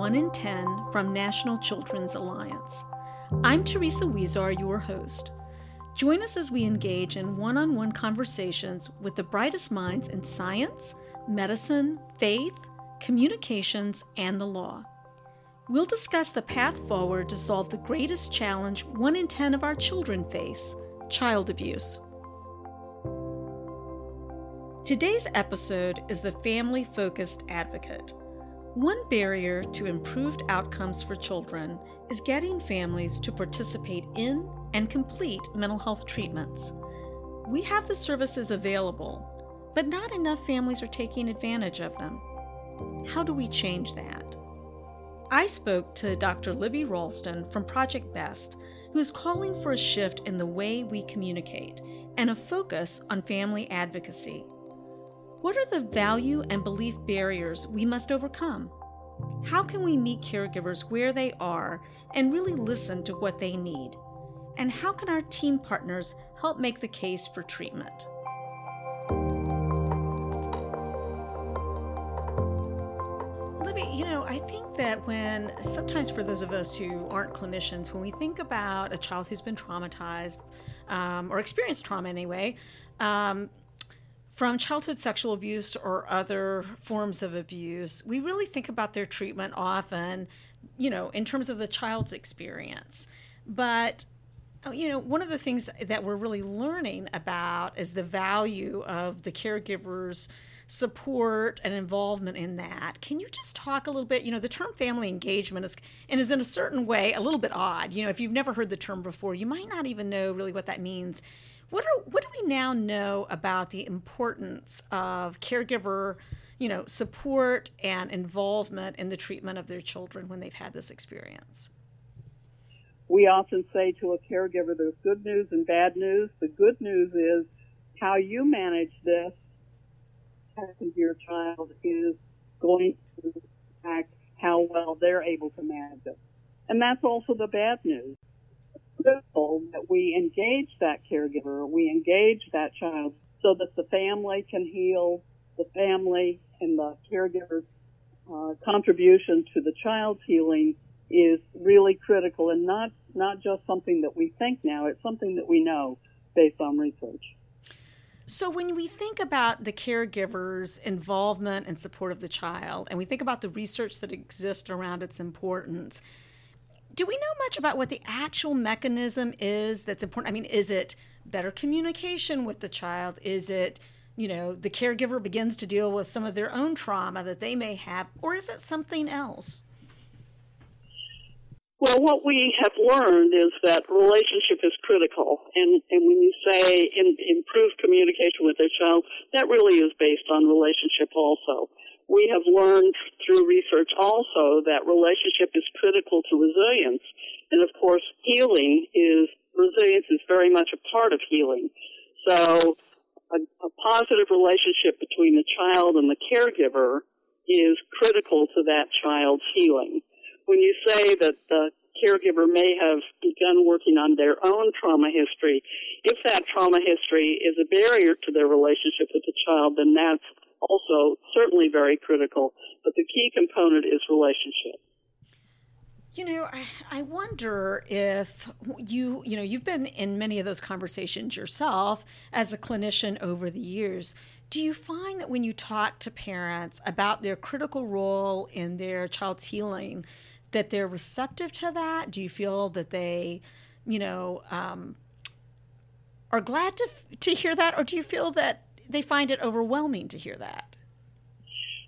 1 in 10 from National Children's Alliance. I'm Teresa Huizar, your host. Join us as we engage in one on one conversations with the brightest minds in science, medicine, faith, communications, and the law. We'll discuss the path forward to solve the greatest challenge one in 10 of our children face child abuse. Today's episode is the Family Focused Advocate. One barrier to improved outcomes for children is getting families to participate in and complete mental health treatments. We have the services available, but not enough families are taking advantage of them. How do we change that? I spoke to Dr. Libby Ralston from Project BEST, who is calling for a shift in the way we communicate and a focus on family advocacy. What are the value and belief barriers we must overcome? How can we meet caregivers where they are and really listen to what they need? And how can our team partners help make the case for treatment? Libby, you know, I think that when sometimes for those of us who aren't clinicians, when we think about a child who's been traumatized um, or experienced trauma anyway, um, from childhood sexual abuse or other forms of abuse, we really think about their treatment often, you know, in terms of the child's experience. But oh, you know, one of the things that we're really learning about is the value of the caregiver's support and involvement in that. Can you just talk a little bit? You know, the term family engagement is and is in a certain way a little bit odd. You know, if you've never heard the term before, you might not even know really what that means what are what do we now know about the importance of caregiver, you know, support and involvement in the treatment of their children when they've had this experience? We often say to a caregiver, there's good news and bad news. The good news is how you manage this to your child is going to impact how well they're able to manage it. And that's also the bad news critical that we engage that caregiver, we engage that child so that the family can heal, the family and the caregiver's uh, contribution to the child's healing is really critical and not, not just something that we think now, it's something that we know based on research. So, when we think about the caregiver's involvement and support of the child, and we think about the research that exists around its importance, do we know much about what the actual mechanism is that's important? I mean, is it better communication with the child? Is it, you know, the caregiver begins to deal with some of their own trauma that they may have, or is it something else? Well, what we have learned is that relationship is critical, and, and when you say in, improve communication with their child, that really is based on relationship also we have learned through research also that relationship is critical to resilience. And of course, healing is, resilience is very much a part of healing. So a, a positive relationship between the child and the caregiver is critical to that child's healing. When you say that the caregiver may have begun working on their own trauma history, if that trauma history is a barrier to their relationship with the child, then that's also certainly very critical, but the key component is relationship. You know, I, I wonder if you, you know, you've been in many of those conversations yourself as a clinician over the years. Do you find that when you talk to parents about their critical role in their child's healing, that they're receptive to that? Do you feel that they, you know, um, are glad to to hear that, or do you feel that they find it overwhelming to hear that?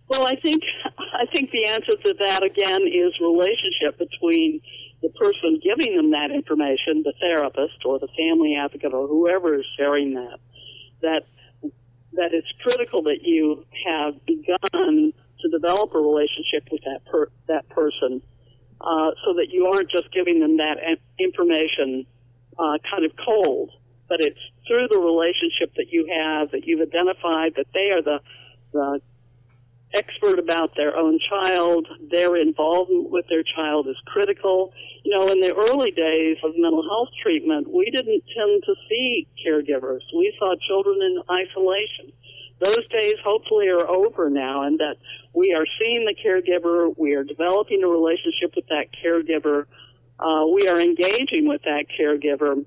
Well, I think I think the answer to that again is relationship between the person giving them that information, the therapist or the family advocate or whoever is sharing that. That that it's critical that you have begun to develop a relationship with that per, that person, uh, so that you aren't just giving them that information uh, kind of cold but it's through the relationship that you have that you've identified that they are the, the expert about their own child. Their involvement with their child is critical. You know, in the early days of mental health treatment, we didn't tend to see caregivers. We saw children in isolation. those days hopefully are over now and that we are seeing the caregiver, we are developing a relationship with that caregiver, uh, we are engaging with that caregiver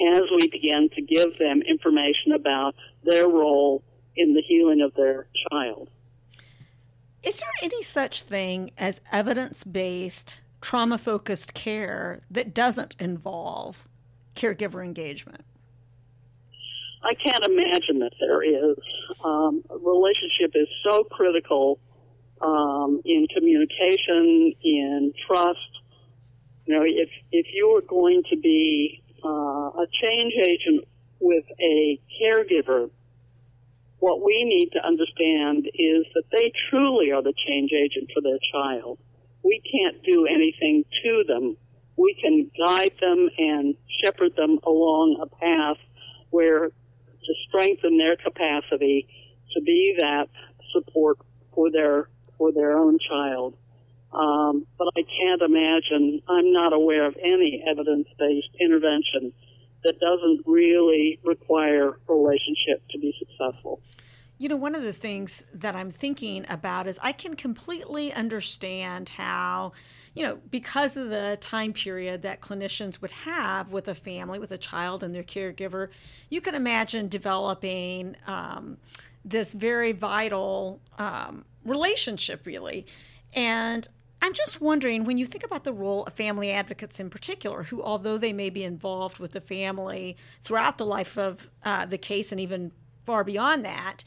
as we begin to give them information about their role in the healing of their child. Is there any such thing as evidence based, trauma focused care that doesn't involve caregiver engagement? I can't imagine that there is. Um, a relationship is so critical um, in communication, in trust. You know, if if you are going to be uh, a change agent with a caregiver, what we need to understand is that they truly are the change agent for their child. We can't do anything to them. We can guide them and shepherd them along a path where to strengthen their capacity to be that support for their for their own child. Um, but I can't imagine. I'm not aware of any evidence-based intervention that doesn't really require relationship to be successful. You know, one of the things that I'm thinking about is I can completely understand how, you know, because of the time period that clinicians would have with a family, with a child and their caregiver, you can imagine developing um, this very vital um, relationship, really. And I'm just wondering when you think about the role of family advocates in particular, who, although they may be involved with the family throughout the life of uh, the case and even far beyond that,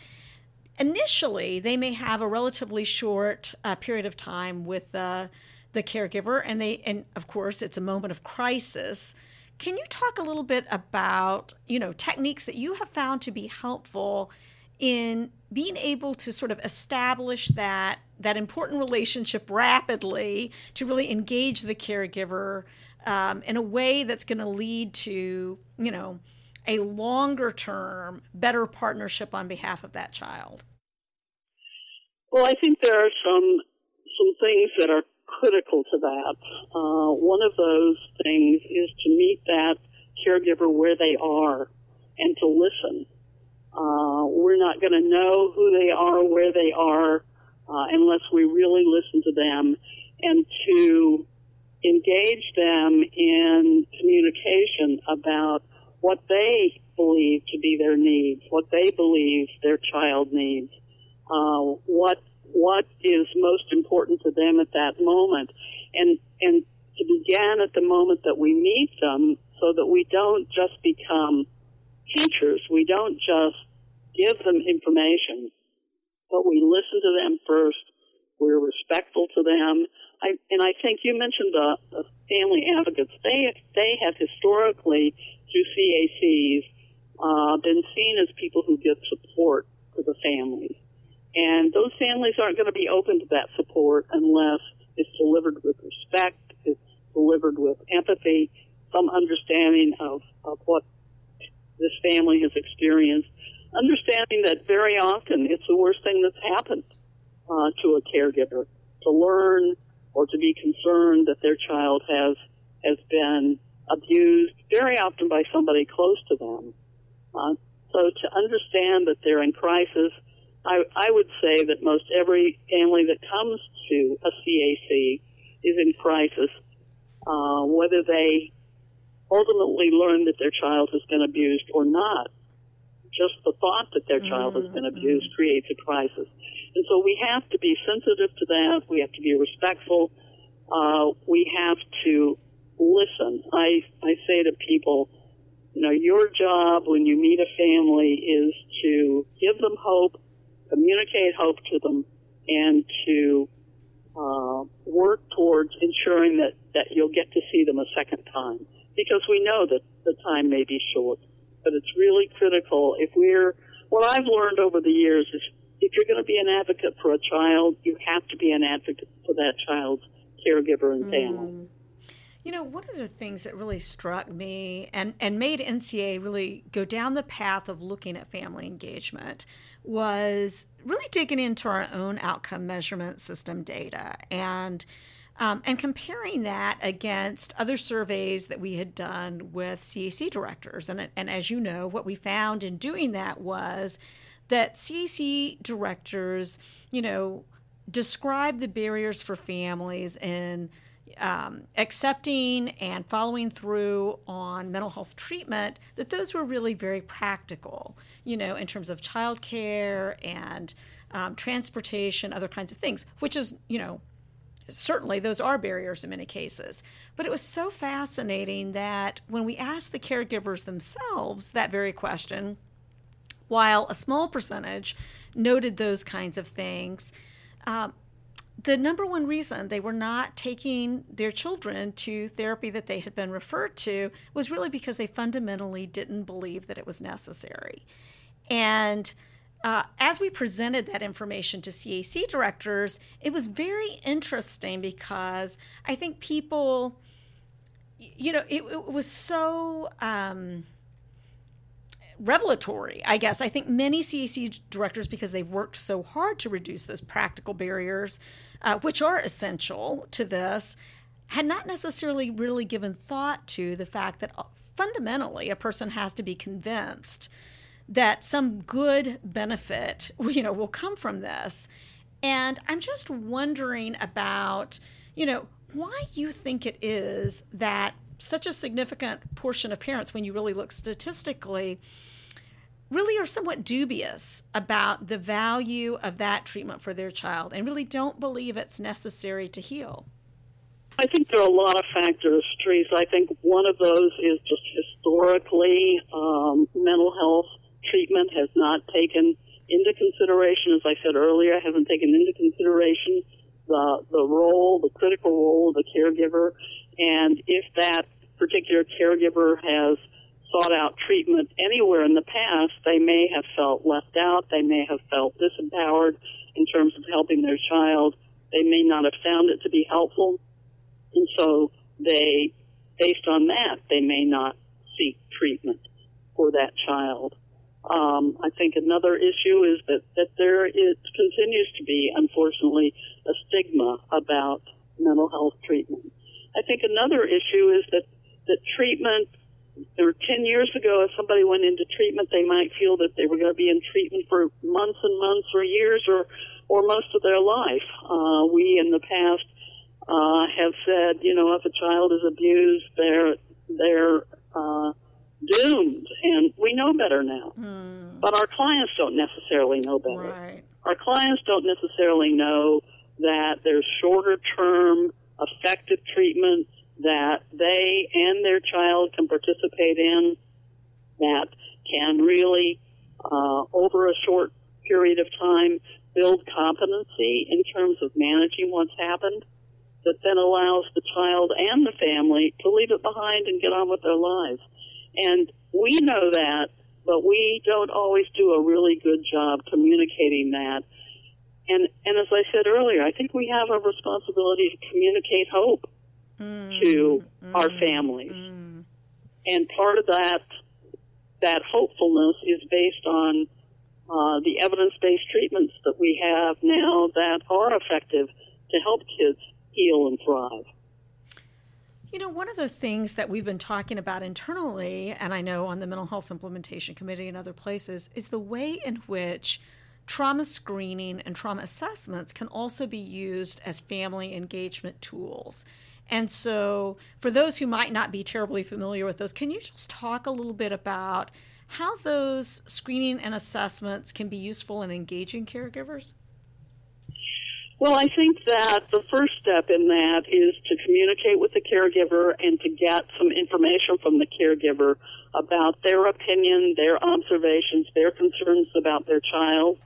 initially they may have a relatively short uh, period of time with the the caregiver and they and of course it's a moment of crisis. Can you talk a little bit about you know techniques that you have found to be helpful in being able to sort of establish that that important relationship rapidly to really engage the caregiver um, in a way that's going to lead to you know a longer term better partnership on behalf of that child well, I think there are some some things that are critical to that. Uh, one of those things is to meet that caregiver where they are and to listen. Uh, we're not going to know who they are, where they are, uh, unless we really listen to them and to engage them in communication about what they believe to be their needs, what they believe their child needs uh, what what is most important to them at that moment, and and to begin at the moment that we meet them, so that we don't just become teachers. We don't just give them information, but we listen to them first. We're respectful to them. I, and I think you mentioned the, the family advocates. They they have historically through CACs uh, been seen as people who give support to the families. And those families aren't going to be open to that support unless it's delivered with respect, it's delivered with empathy, some understanding of, family has experienced, understanding that very often it's the worst thing that's happened uh, to a caregiver to learn or to be concerned that their child has has been abused, very often by somebody close to them. Uh, so to understand that they're in crisis I, I would say that most every family that comes to a CAC is in crisis, uh, whether they ultimately learn that their child has been abused or not. Just the thought that their child mm-hmm. has been mm-hmm. abused creates a crisis. And so we have to be sensitive to that. We have to be respectful. Uh, we have to listen. I, I say to people, you know, your job when you meet a family is to give them hope communicate hope to them and to uh, work towards ensuring that, that you'll get to see them a second time. Because we know that the time may be short, but it's really critical. If we're, what I've learned over the years is if you're going to be an advocate for a child, you have to be an advocate for that child's caregiver and family. Mm. You know, one of the things that really struck me and, and made NCA really go down the path of looking at family engagement was really digging into our own outcome measurement system data and um, and comparing that against other surveys that we had done with CAC directors. And, and as you know, what we found in doing that was that CAC directors, you know, describe the barriers for families in um, accepting and following through on mental health treatment, that those were really very practical, you know, in terms of childcare and um, transportation, other kinds of things, which is, you know, certainly those are barriers in many cases. But it was so fascinating that when we asked the caregivers themselves that very question, while a small percentage noted those kinds of things, um, the number one reason they were not taking their children to therapy that they had been referred to was really because they fundamentally didn't believe that it was necessary. And uh, as we presented that information to CAC directors, it was very interesting because I think people, you know, it, it was so. Um, revelatory, I guess. I think many CAC directors, because they've worked so hard to reduce those practical barriers, uh, which are essential to this, had not necessarily really given thought to the fact that uh, fundamentally a person has to be convinced that some good benefit, you know, will come from this. And I'm just wondering about, you know, why you think it is that such a significant portion of parents, when you really look statistically, really are somewhat dubious about the value of that treatment for their child and really don't believe it's necessary to heal. I think there are a lot of factors, Teresa. I think one of those is just historically um, mental health treatment has not taken into consideration, as I said earlier, hasn't taken into consideration the, the role, the critical role of the caregiver. And if that particular caregiver has sought out treatment anywhere in the past, they may have felt left out. They may have felt disempowered in terms of helping their child. They may not have found it to be helpful. And so they, based on that, they may not seek treatment for that child. Um, I think another issue is that, that there is, continues to be, unfortunately, a stigma about mental health treatment. I think another issue is that, that treatment or 10 years ago, if somebody went into treatment, they might feel that they were going to be in treatment for months and months or years or, or most of their life. Uh, we in the past, uh, have said, you know, if a child is abused, they're, they're, doomed. And we know better now. Mm. But our clients don't necessarily know better. Right. Our clients don't necessarily know that there's shorter term effective treatment that they and their child can participate in that can really, uh, over a short period of time, build competency in terms of managing what's happened that then allows the child and the family to leave it behind and get on with their lives. And we know that, but we don't always do a really good job communicating that. And, and as I said earlier, I think we have a responsibility to communicate hope mm, to mm, our families. Mm. And part of that, that hopefulness is based on uh, the evidence-based treatments that we have now that are effective to help kids heal and thrive. You know, one of the things that we've been talking about internally, and I know on the Mental Health Implementation Committee and other places, is the way in which trauma screening and trauma assessments can also be used as family engagement tools. And so, for those who might not be terribly familiar with those, can you just talk a little bit about how those screening and assessments can be useful in engaging caregivers? Well, I think that the first step in that is to communicate with the caregiver and to get some information from the caregiver about their opinion, their observations, their concerns about their child.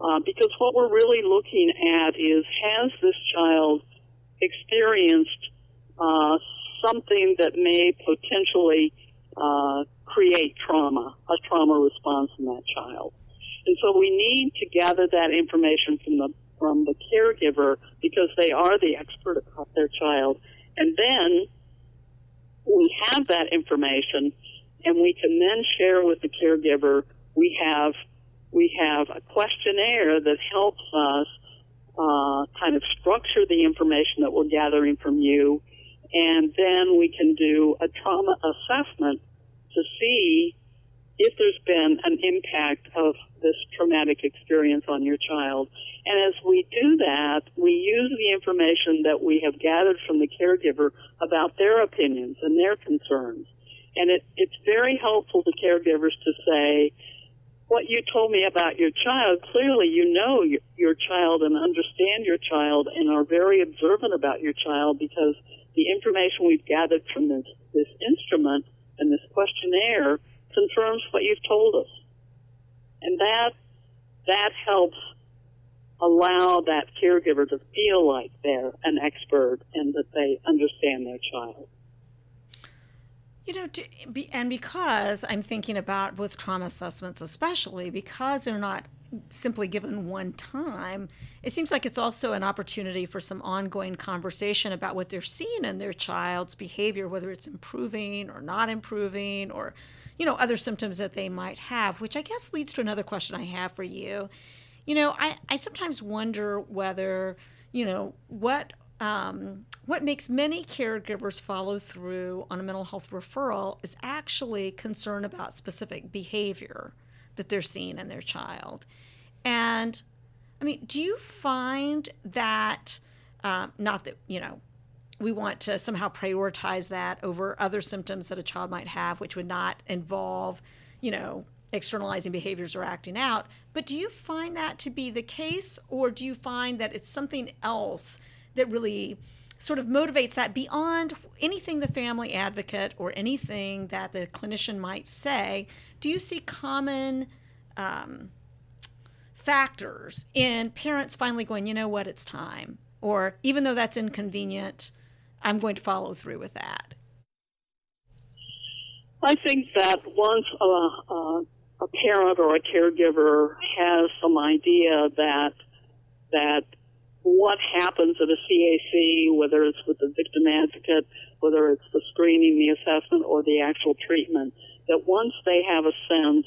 Uh, because what we're really looking at is has this child experienced uh, something that may potentially uh, create trauma, a trauma response in that child. And so we need to gather that information from the from the caregiver because they are the expert about their child. And then we have that information and we can then share with the caregiver. We have we have a questionnaire that helps us uh, kind of structure the information that we're gathering from you and then we can do a trauma assessment to see if there's been an impact of this traumatic experience on your child. And as we do that, we use the information that we have gathered from the caregiver about their opinions and their concerns. And it, it's very helpful to caregivers to say, what you told me about your child, clearly you know your, child and understand your child and are very observant about your child because the information we've gathered from this, this instrument and this questionnaire confirms what you've told us. And that, that helps allow that caregiver to feel like they're an expert and that they understand their child. You know, and because I'm thinking about with trauma assessments, especially because they're not simply given one time, it seems like it's also an opportunity for some ongoing conversation about what they're seeing in their child's behavior, whether it's improving or not improving, or, you know, other symptoms that they might have, which I guess leads to another question I have for you. You know, I, I sometimes wonder whether, you know, what um, what makes many caregivers follow through on a mental health referral is actually concern about specific behavior that they're seeing in their child. And I mean, do you find that, um, not that, you know, we want to somehow prioritize that over other symptoms that a child might have, which would not involve, you know, externalizing behaviors or acting out. But do you find that to be the case, or do you find that it's something else that really sort of motivates that beyond anything the family advocate or anything that the clinician might say? Do you see common um, factors in parents finally going, you know what, it's time? Or even though that's inconvenient, I'm going to follow through with that? I think that once a, a, a parent or a caregiver has some idea that that what happens at a CAC, whether it's with the victim advocate, whether it's the screening, the assessment, or the actual treatment, that once they have a sense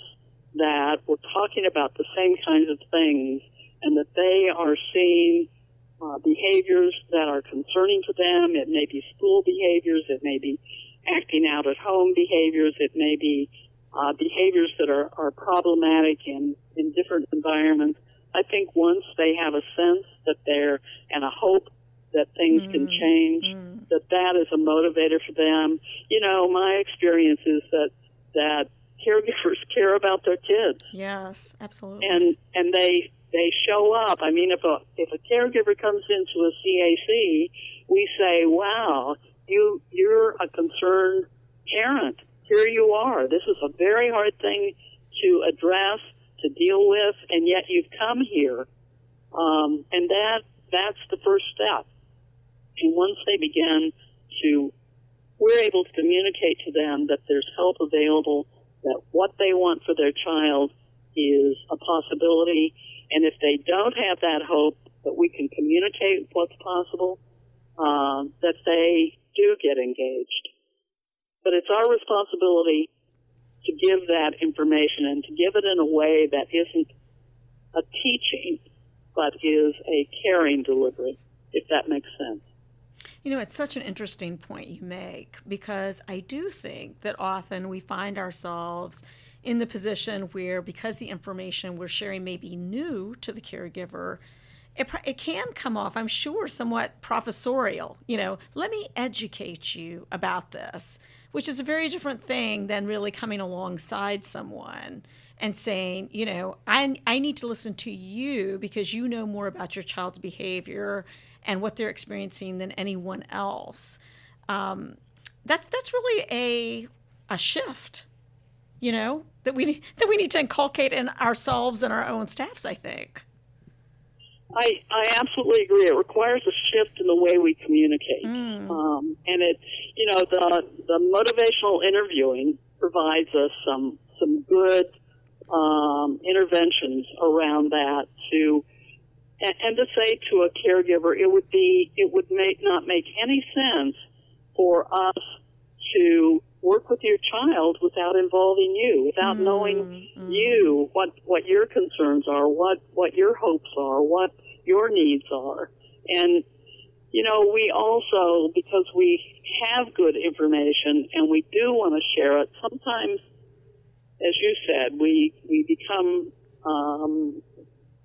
that we're talking about the same kinds of things and that they are seeing uh, behaviors that are concerning to them, it may be school behaviors, it may be acting out at home behaviors, it may be uh, behaviors that are, are problematic in, in different environments, I think once they have a sense that they're and a hope that things mm, can change, mm. that that is a motivator for them. You know, my experience is that that caregivers care about their kids. Yes, absolutely. And and they they show up. I mean, if a if a caregiver comes into a CAC, we say, "Wow, you you're a concerned parent. Here you are. This is a very hard thing to address to deal with, and yet you've come here. Um, and that that's the first step. And once they begin to, we're able to communicate to them that there's help available, that what they want for their child is a possibility, and if they don't have that hope, that we can communicate what's possible, um, that they do get engaged. But it's our responsibility to give that information and to give it in a way that isn't a teaching, but is a caring delivery, if that makes sense. You know, it's such an interesting point you make because I do think that often we find ourselves in the position where, because the information we're sharing may be new to the caregiver, it, it can come off, I'm sure, somewhat professorial. You know, let me educate you about this which is a very different thing than really coming alongside someone and saying, you know, I, I need to listen to you because you know more about your child's behavior and what they're experiencing than anyone else. Um, that's that's really a a shift, you know, that we that we need to inculcate in ourselves and our own staffs. I think. I, I absolutely agree. It requires a shift in the way we communicate. Mm. Um, and it, you know, the, the motivational interviewing provides us some, some good, um, interventions around that to, and, and to say to a caregiver, it would be, it would make, not make any sense for us to work with your child without involving you, without mm, knowing mm. you, what, what your concerns are, what, what your hopes are, what your needs are. And, you know, we also, because we have good information and we do want to share it, sometimes as you said, we we become um,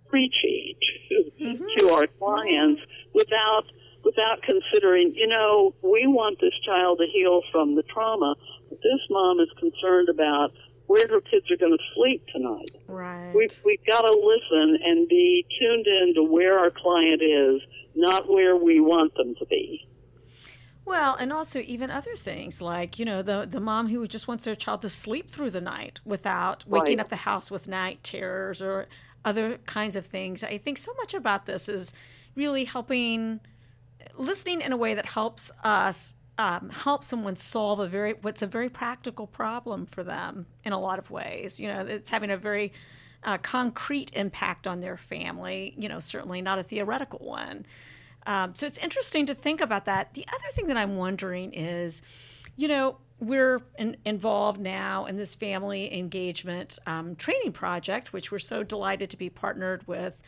preachy to, mm-hmm. to our clients without without considering, you know, we want this child to heal from the trauma, but this mom is concerned about where her kids are going to sleep tonight. Right. We've, we've got to listen and be tuned in to where our client is, not where we want them to be. Well, and also even other things like you know the the mom who just wants their child to sleep through the night without waking right. up the house with night terrors or other kinds of things. I think so much about this is really helping listening in a way that helps us um, help someone solve a very what's a very practical problem for them in a lot of ways. You know, it's having a very uh, concrete impact on their family. You know, certainly not a theoretical one. Um, so it's interesting to think about that. The other thing that I'm wondering is, you know, we're in, involved now in this family engagement um, training project, which we're so delighted to be partnered with.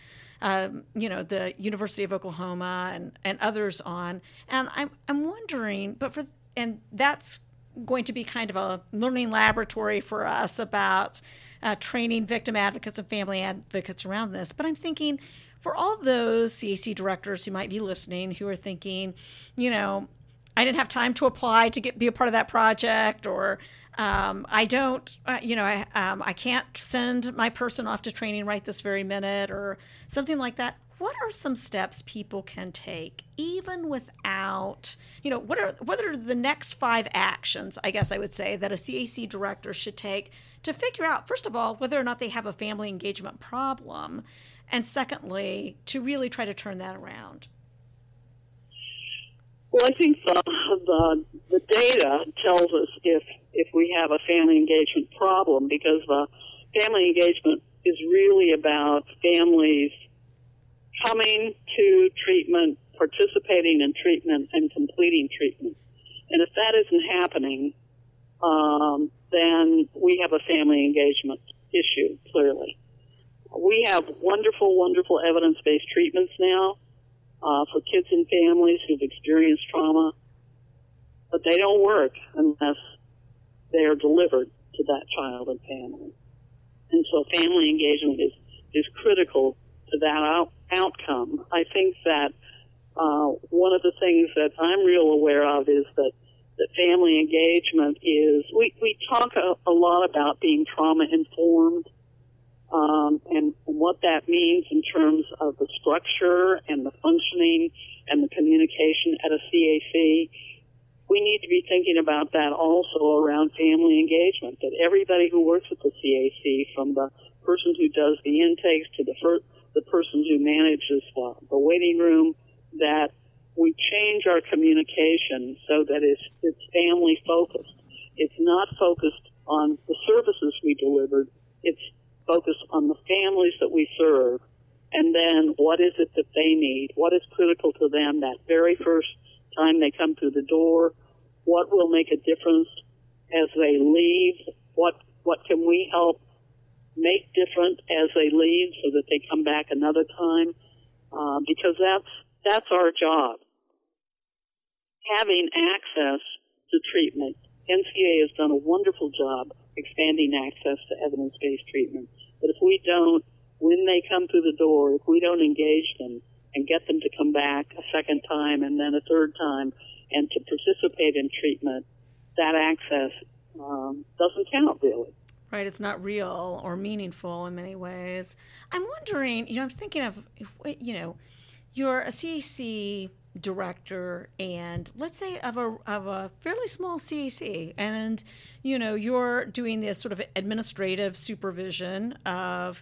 Um, you know the University of Oklahoma and, and others on, and I'm I'm wondering, but for and that's going to be kind of a learning laboratory for us about uh, training victim advocates and family advocates around this. But I'm thinking, for all those CAC directors who might be listening who are thinking, you know, I didn't have time to apply to get be a part of that project, or um, I don't, uh, you know, I um, I can't send my person off to training right this very minute, or something like that. What are some steps people can take, even without, you know, what are what are the next five actions? I guess I would say that a CAC director should take to figure out, first of all, whether or not they have a family engagement problem, and secondly, to really try to turn that around? Well, I think the, the, the data tells us if, if we have a family engagement problem because the family engagement is really about families coming to treatment, participating in treatment, and completing treatment. And if that isn't happening, um, then we have a family engagement issue, clearly we have wonderful, wonderful evidence-based treatments now uh, for kids and families who've experienced trauma, but they don't work unless they are delivered to that child and family. And so family engagement is, is critical to that out, outcome. I think that uh, one of the things that I'm real aware of is that that family engagement is we, we talk a, a lot about being trauma informed um, and, and what that means in terms of the structure and the functioning and the communication at a CAC. We need to be thinking about that also around family engagement. That everybody who works at the CAC, from the person who does the intakes to the first, the person who manages the, the waiting room, that we change our communication so that it's, it's family focused. It's not focused on the services we delivered. It's focused on the families that we serve, and then what is it that they need? What is critical to them that very first time they come through the door? What will make a difference as they leave? What what can we help make different as they leave so that they come back another time? Uh, because that's that's our job. Having access to treatment, NCA has done a wonderful job expanding access to evidence-based treatment. But if we don't, when they come through the door, if we don't engage them and get them to come back a second time and then a third time and to participate in treatment, that access um, doesn't count really. Right, it's not real or meaningful in many ways. I'm wondering, you know, I'm thinking of, you know, you're a CAC director and let's say of a of a fairly small CAC and you know you're doing this sort of administrative supervision of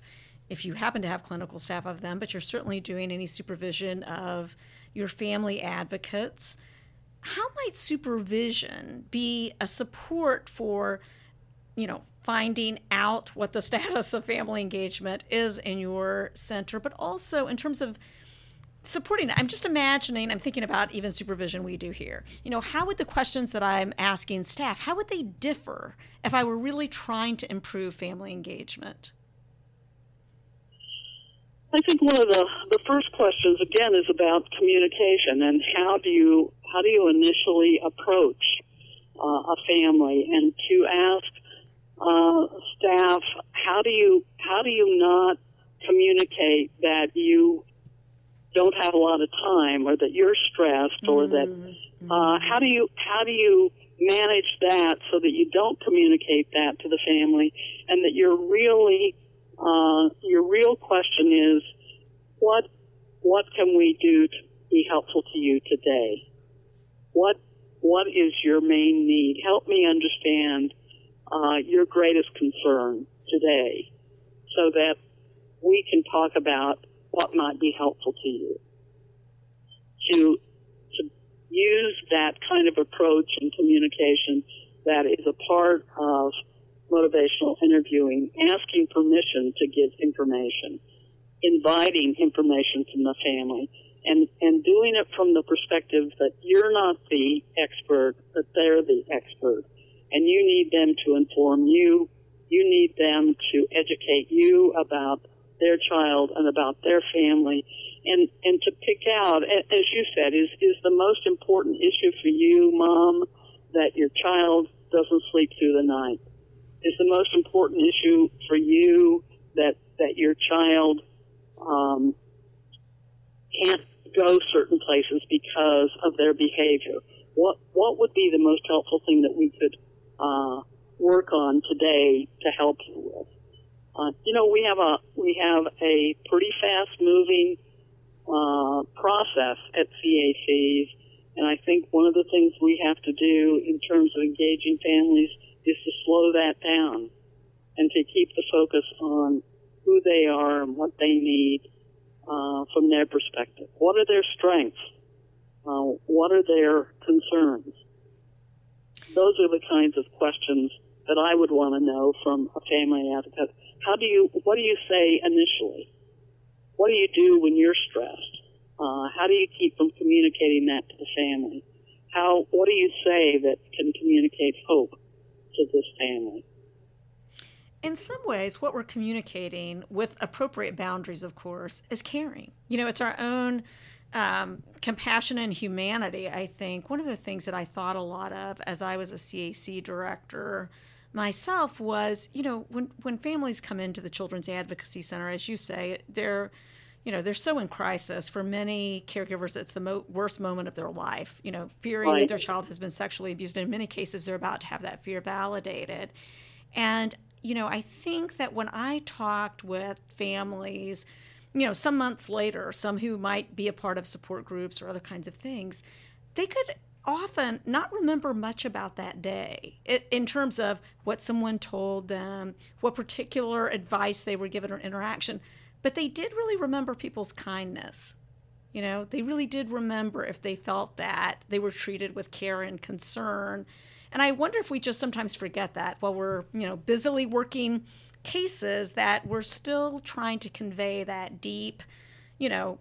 if you happen to have clinical staff of them but you're certainly doing any supervision of your family advocates how might supervision be a support for you know finding out what the status of family engagement is in your center but also in terms of supporting. I'm just imagining, I'm thinking about even supervision we do here. You know, how would the questions that I'm asking staff, how would they differ if I were really trying to improve family engagement? I think one of the, the first questions again is about communication and how do you how do you initially approach uh, a family and to ask uh, staff how do you how do you not communicate that you don't have a lot of time or that you're stressed or that Mm-hmm. uh, how do you how do you manage that so that you don't communicate that to the family and that you're really uh, your real question is what what can we do to be helpful to you today? What what is your main need? Help me understand uh, your greatest concern today so that we can talk about what might be helpful to you. To to use that kind of approach in communication that is a part of motivational interviewing, asking permission to give information, inviting information from the family, and, and doing it from the perspective that you're not the expert, but they're the expert. And you need them to inform you. You need them to educate you about their child and about their family and and to pick out as you said is is the most important issue for you mom that your child doesn't sleep through the night is the most important issue for you that that your child um, can't go certain places because of their behavior. What what would be the most helpful thing that we could uh, work on today to help you with? Uh, you know, we have a we have a pretty fast moving uh, process at CACs, and I think one of the things we have to do in terms of engaging families is to slow that down and to keep the focus on who they are and what they need uh, from their perspective. What are their strengths? Uh, what are their concerns? Those are the kinds of questions that I would want to know from a family advocate. How do you, what do you say initially? What do you do when you're stressed? Uh, how do you keep from communicating that to the family? How, what do you say that can communicate hope to this family? In some ways, what we're communicating with appropriate boundaries, of course, is caring. You know, it's our own um, compassion and humanity, I think. One of the things that I thought a lot of as I was a CAC director myself was, you know, when, when families come into the Children's Advocacy Center, as you say, they're you know they're so in crisis. For many caregivers it's the mo- worst moment of their life. You know fearing Right. that their child has been sexually abused. And in many cases they're about to have that fear validated. And you know i think that when i talked with families you know some months later some who might be a part of support groups or other kinds of things they could often not remember much about that day in terms of what someone told them what particular advice they were given or interaction but they did really remember people's kindness you know, they really did remember if they felt that they were treated with care and concern. And I wonder if we just sometimes forget that while we're, you know, busily working cases that we're still trying to convey that deep, you know,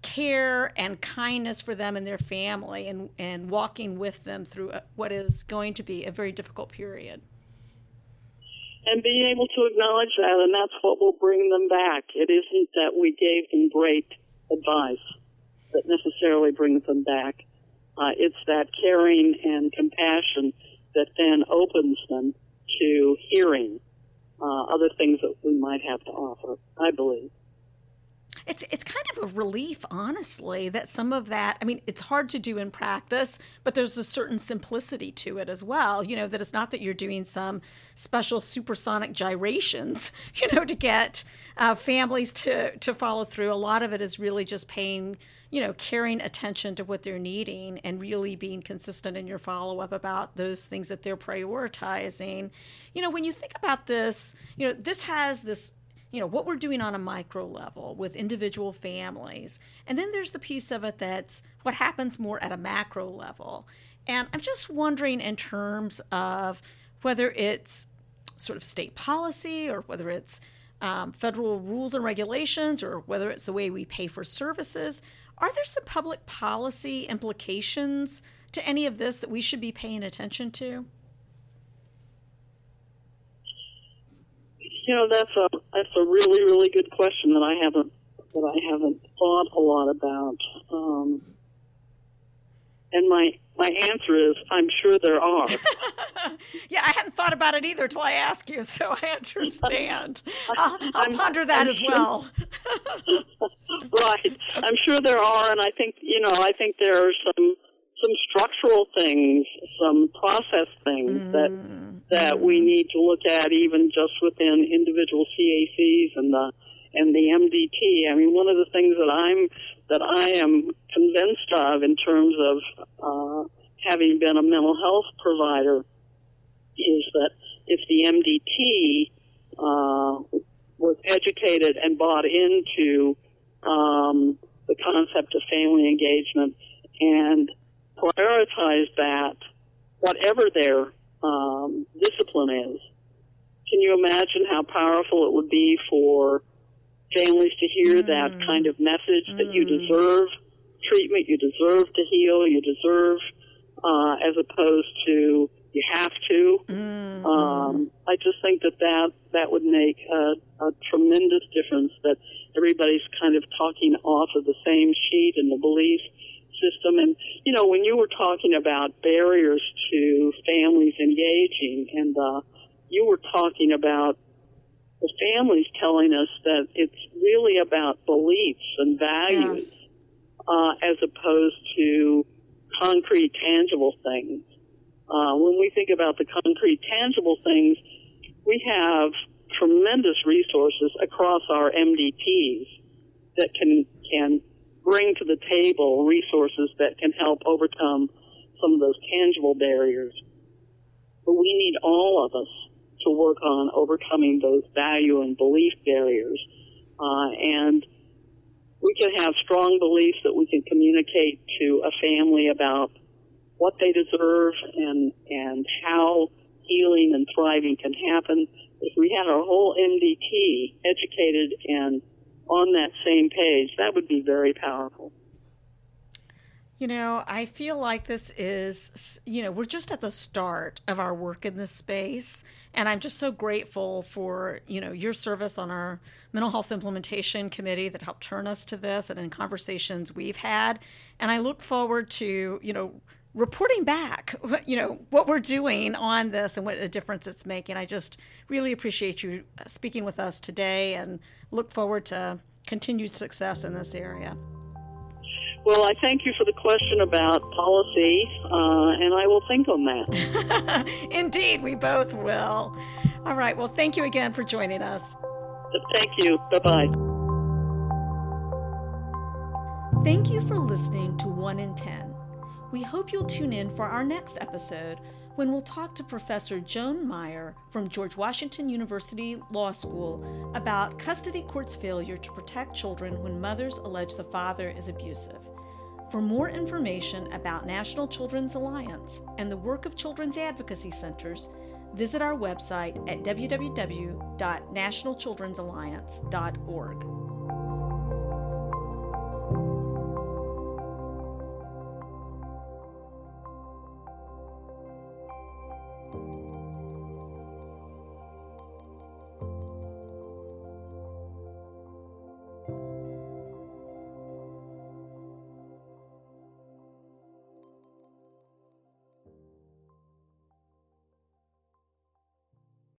care and kindness for them and their family and, and walking with them through a, what is going to be a very difficult period. And being able to acknowledge that, and that's what will bring them back. It isn't that we gave them great advice that necessarily brings them back. Uh, it's that caring and compassion that then opens them to hearing uh, other things that we might have to offer, I believe. It's it's kind of a relief, honestly, that some of that. I mean, it's hard to do in practice, but there's a certain simplicity to it as well. You know that it's not that you're doing some special supersonic gyrations, you know, to get uh, families to to follow through. A lot of it is really just paying, you know, caring attention to what they're needing and really being consistent in your follow up about those things that they're prioritizing. You know, when you think about this, you know, this has this you know what we're doing on a micro level with individual families. And then there's the piece of it that's what happens more at a macro level. And i'm just wondering in terms of whether it's sort of state policy or whether it's um, federal rules and regulations or whether it's the way we pay for services are there some public policy implications to any of this that we should be paying attention to You know, that's a that's a really really good question that I haven't that I haven't thought a lot about. Um, And my, my answer is, I'm sure there are. yeah, I hadn't thought about it either till I asked you, so I understand. I'll, I'll ponder that I'm as sure- well. right. I'm sure there are, and I think you know, I think there are some some structural things, some process things that that we need to look at, even just within individual CACs and the and the MDT. I mean, one of the things that I'm that I am convinced of in terms of uh, having been a mental health provider is that if the MDT uh, was educated and bought into um, the concept of family engagement and prioritize that, whatever their um, discipline is. Can you imagine how powerful it would be for families to hear that kind of message that you deserve treatment, you deserve to heal, you deserve, uh, as opposed to you have to. Um, I just think that that, that would make a, a tremendous difference that everybody's kind of talking off of the same sheet in the belief system. And, you know, when you were talking about barriers to families engaging and, uh, you were talking about the families telling us that it's really about beliefs and values, Yes. uh, as opposed to concrete, tangible things. Uh, when we think about the concrete, tangible things, we have tremendous resources across our MDTs that can can bring to the table resources that can help overcome some of those tangible barriers. But we need all of us to work on overcoming those value and belief barriers. Uh, and we can have strong beliefs that we can communicate to a family about what they deserve and and how healing and thriving can happen. If we had our whole MDT educated and on that same page, that would be very powerful. You know, I feel like this is, you know, we're just at the start of our work in this space. And I'm just so grateful for, you know, your service on our mental health implementation committee that helped turn us to this and in conversations we've had. And I look forward to, you know, reporting back, you know, what we're doing on this and what a difference it's making. I just really appreciate you speaking with us today and look forward to continued success in this area. Well, I thank you for the question about policy, uh, and I will think on that. Indeed, we both will. All right. Well, thank you again for joining us. Thank you. Bye bye. Thank you for listening to 1 in 10. We hope you'll tune in for our next episode when we'll talk to Professor Joan Meier from George Washington University Law School about custody court's failure to protect children when mothers allege the father is abusive. For more information about National Children's Alliance and the work of children's advocacy centers, visit our website at www.nationalchildren'salliance.org.